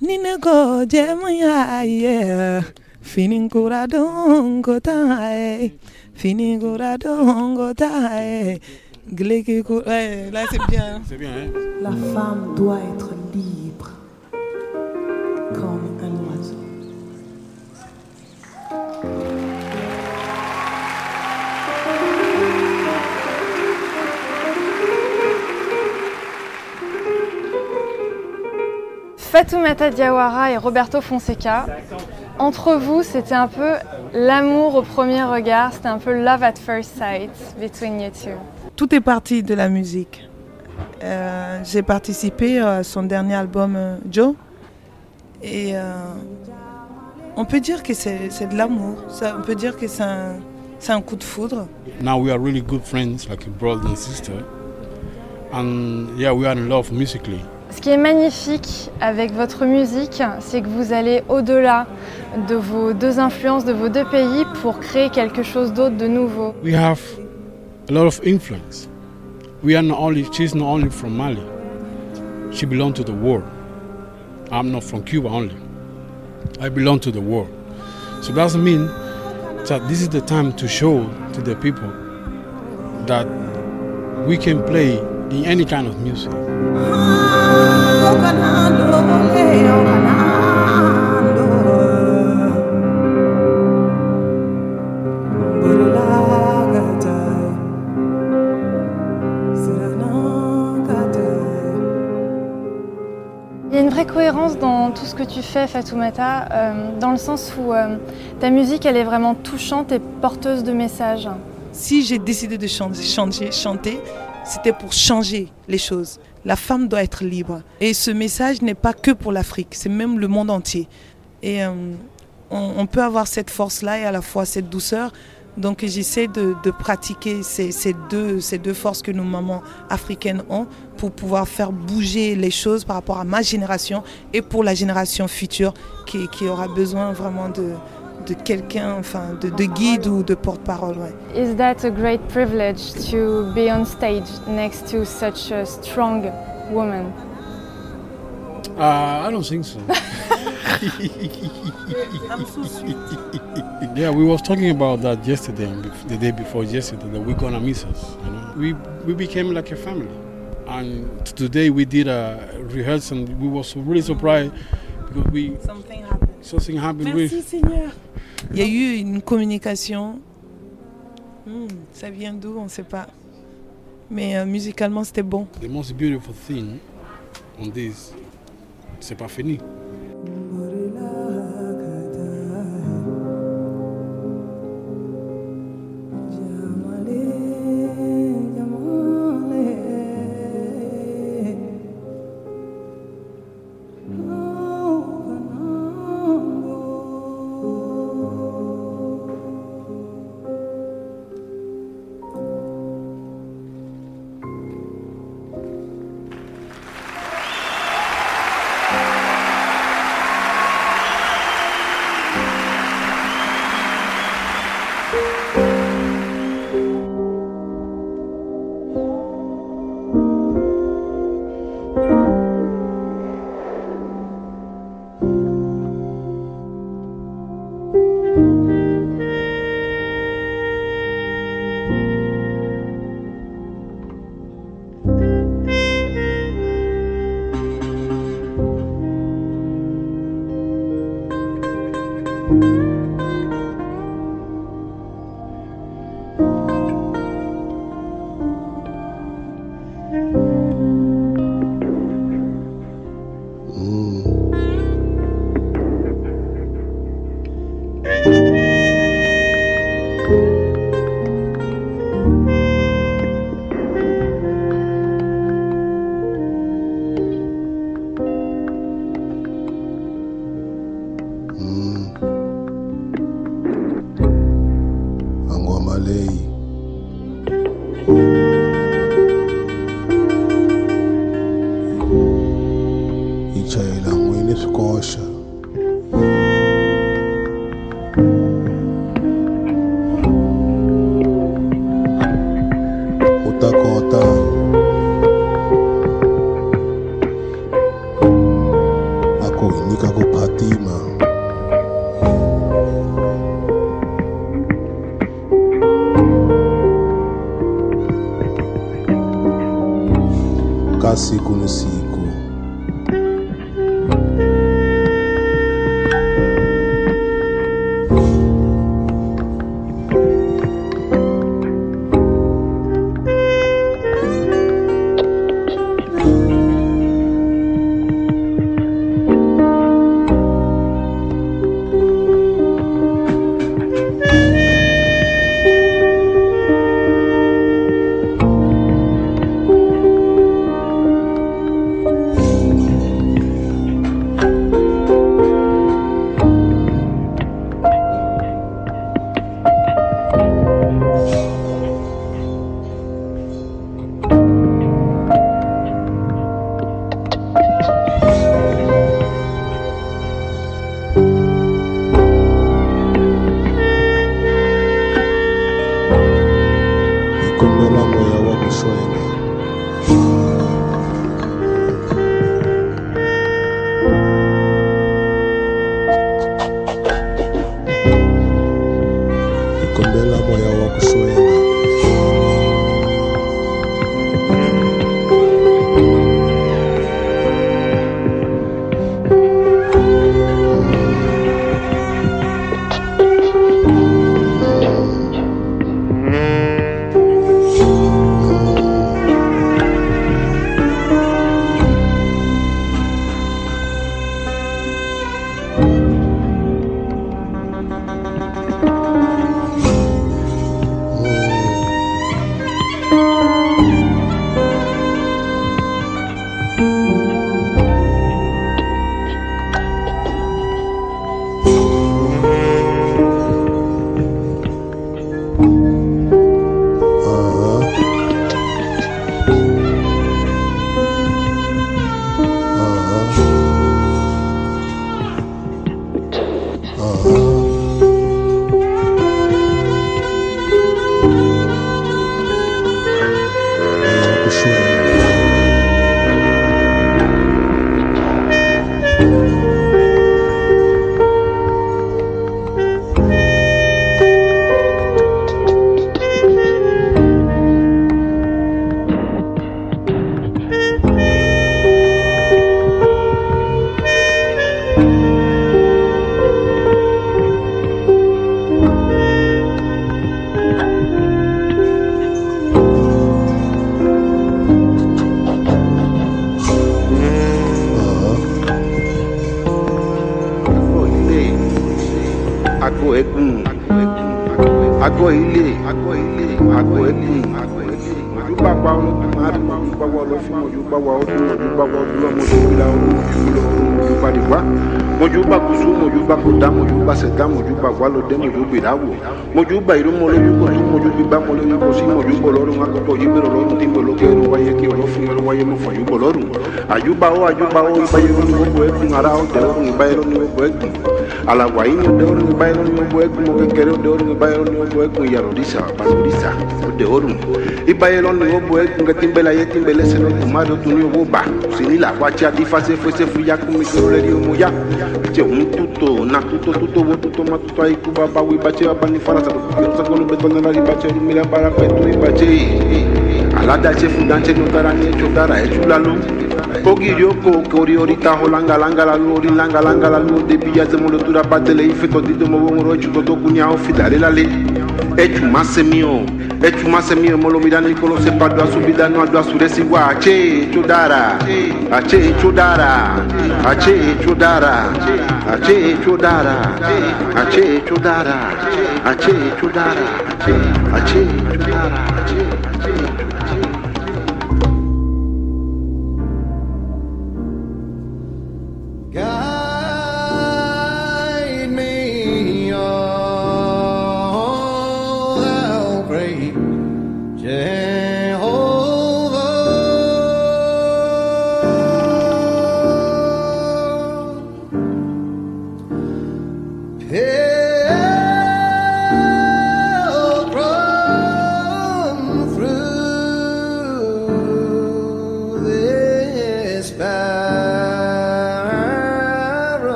Ninako jemaya yeah. Fini kura dongo tae. Fini kura dongo tae. Ouais, là c'est bien. Fatoumata Diawara et Roberto Fonseca. Entre vous, c'était un peu l'amour au premier regard, c'était un peu love at first sight between you two. Tout est parti de la musique. Euh, J'ai participé à son dernier album euh, Joe. Et euh, on peut dire que c'est de l'amour. On peut dire que c'est un, c'est un coup de foudre. Now we are really good friends, like a brother and sister. And yeah, we are in love musically. Ce qui est magnifique avec votre musique, c'est que vous allez au-delà de vos deux influences, de vos deux pays, pour créer quelque chose d'autre, de nouveau. We have a lot of influence. We are not only, she's not only from Mali. She belongs to the world. I'm not from Cuba only. I belong to the world. So that doesn't mean that this is the time to show to the people that we can play in any kind of music. Que tu fais, Fatoumata, euh, dans le sens où euh, ta musique, elle est vraiment touchante et porteuse de messages. Si j'ai décidé de chan- changer, chanter, c'était pour changer les choses. La femme doit être libre. Et ce message n'est pas que pour l'Afrique, c'est même le monde entier. Et euh, on, peut avoir cette force-là et à la fois cette douceur. Donc j'essaie de, de pratiquer ces, deux, ces deux forces que nos mamans africaines ont pour pouvoir faire bouger les choses par rapport à ma génération et pour la génération future qui aura besoin vraiment de, de quelqu'un, enfin de, de guide ou de porte-parole. ouais. Is that a great privilege to be on stage next to such a strong woman? Uh, I don't think so. yeah, we was talking about that yesterday, and the day before yesterday, that we're gonna miss us. You know, we we became like a family, and today we did a rehearsal. And we was really surprised because we Something happened. Something happened. with Seigneur. Il y a eu une communication. Hmm, ça vient d'où On ne sait pas. Mais euh, musicalement, c'était bon. the most beautiful thing on this. C'est pas fini. friend. pawolo maadu gbawaolo fi moju gbawaolo moju gbawaolo lọ moju gbila olu moju lọ moju gbaliwa moju gbakusu moju gbakuda moju gbasẹda moju gbawalode moju gbirawo moju gbayiru mọlọju moju moju gbigba mọlọju kosi moju gbọlọrun akọkọ yi gbẹrẹ lọrun ti gbẹlọ kẹrù wáyé kí ọlọ fún ẹrù wáyé mọfọ yi gbọlọrun àjùbáwò àjùbáwò ìbáyé lọnu gbogbo ẹkùn ara ọdẹ ọrùn ìbáyé lọnu gbogbo ẹkùn alawa yi ni ọdẹ ọrùn ìbáyé lọnu gbogbo ẹkùn mọkẹkẹrẹ ọdẹ ọrùn ìbáyé lọnu gbogbo ẹkùn yàrá òrìṣà àbálòrìṣà ọdẹ ọrùn ìbáyé lọnu gbogbo boye kun ka tembe la ye tembe le seno tuma do tunu yo bo ba sini la wa tia difa se fo se fu ya kumi kero le di o ya tse un tuto na tuto tuto wo tuto ma tuto ayi kuba ba wi ba tse ba ni fara sa ko kuyo sa ko lu la ri ba tse ri mi la bara pe tu ri ba tse alada tse fu dan tse dara ni tso dara e la lu kogi ri o ko kori ori ta ho langa lu ori langa lu o debi ya zemolo tura patele ife tɔ di domo wo ŋoro etsu tɔ to kunya o fi da re la le etumasemi o etumasemi o molomidani kolose padu asubidanu adu asuresiwa ache etsodara ache etsodara ache etsodara ache etsodara ache etsodara ache etsodara ache etsodara ache etsodara.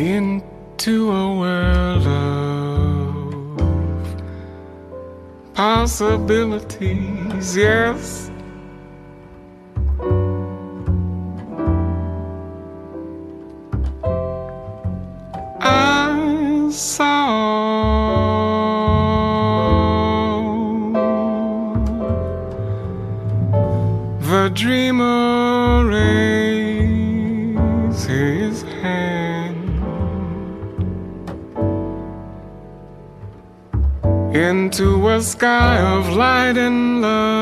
into a world of possibilities. Yes. sky of light and love.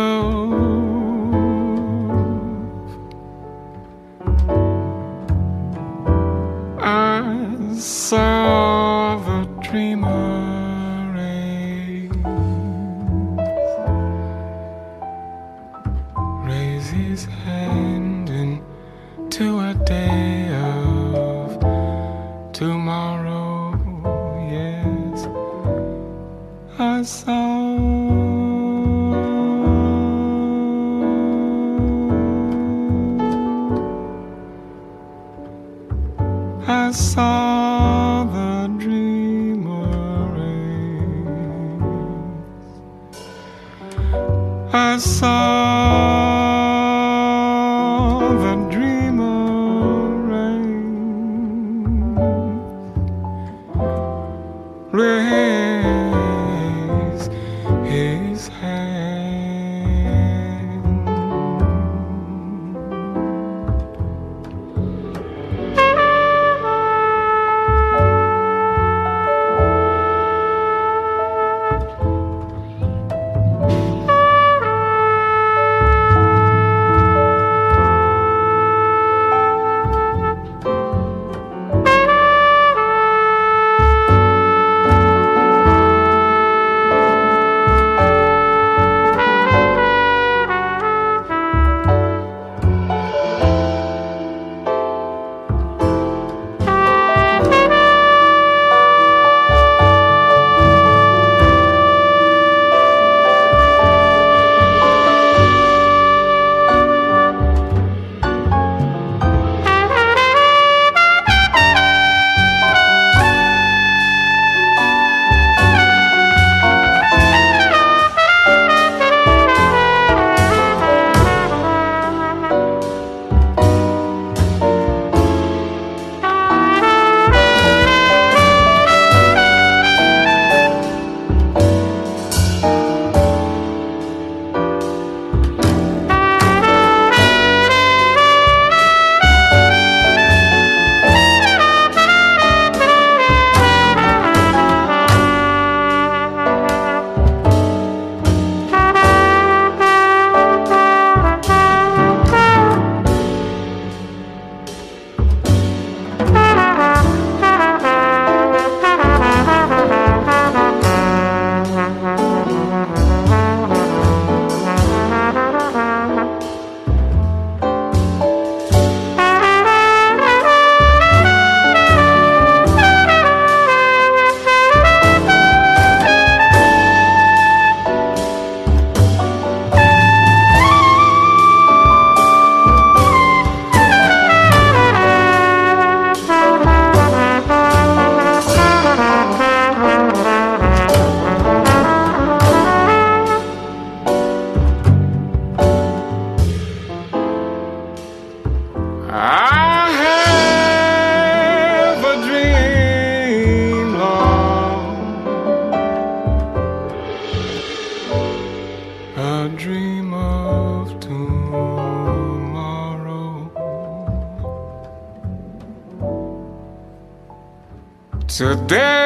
Today